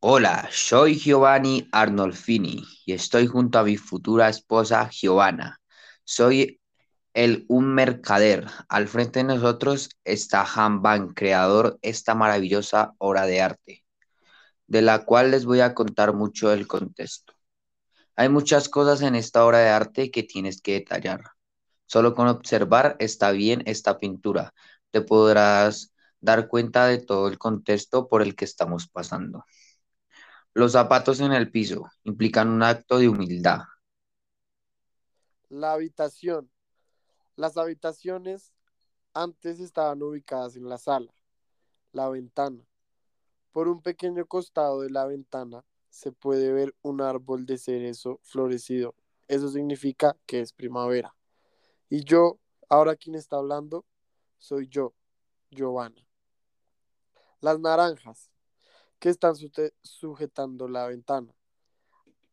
Hola, soy Giovanni Arnolfini y estoy junto a mi futura esposa Giovanna. Soy el un mercader. Al frente de nosotros está Han Van, creador esta maravillosa obra de arte, de la cual les voy a contar mucho del contexto. Hay muchas cosas en esta obra de arte que tienes que detallar. Solo con observar está bien esta pintura. Te podrás dar cuenta de todo el contexto por el que estamos pasando. Los zapatos en el piso implican un acto de humildad. La habitación. Las habitaciones antes estaban ubicadas en la sala. La ventana. Por un pequeño costado de la ventana se puede ver un árbol de cerezo florecido. Eso significa que es primavera. Y yo, ahora quien está hablando, soy yo, Giovanna. Las naranjas que están sujetando la ventana.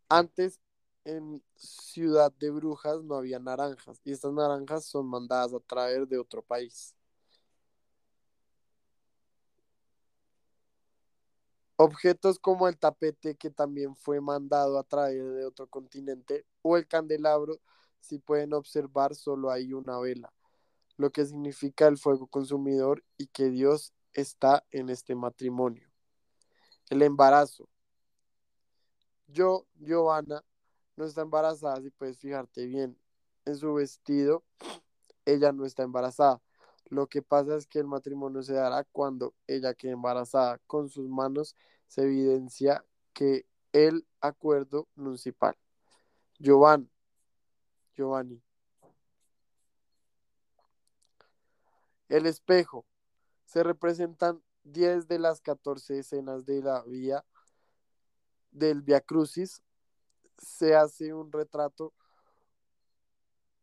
Antes en Ciudad de Brujas no había naranjas y estas naranjas son mandadas a traer de otro país. Objetos como el tapete que también fue mandado a traer de otro continente o el candelabro, si pueden observar, solo hay una vela, lo que significa el fuego consumidor y que Dios está en este matrimonio. El embarazo. Yo, Giovanna, no está embarazada, si puedes fijarte bien en su vestido, ella no está embarazada. Lo que pasa es que el matrimonio se dará cuando ella quede embarazada. Con sus manos se evidencia que el acuerdo municipal. Giovanni, Giovanni. El espejo. Se representan 10 de las 14 escenas de la vía del Via Crucis. Se hace un retrato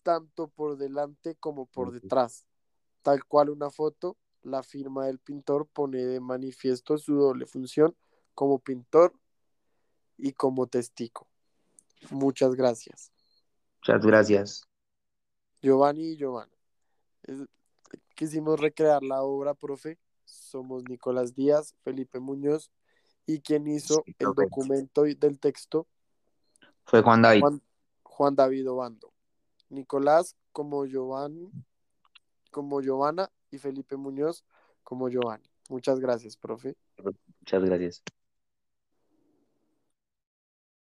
tanto por delante como por detrás. Tal cual una foto, la firma del pintor pone de manifiesto su doble función como pintor y como testigo. Muchas gracias. Muchas gracias. Giovanni y Giovanna. quisimos recrear la obra, profe. Somos Nicolás Díaz, Felipe Muñoz y quien hizo el documento del texto fue Juan David. Juan, David Obando. Nicolás como Giovanni, como Giovanna y Felipe Muñoz como Giovanni. Muchas gracias, profe. Muchas gracias.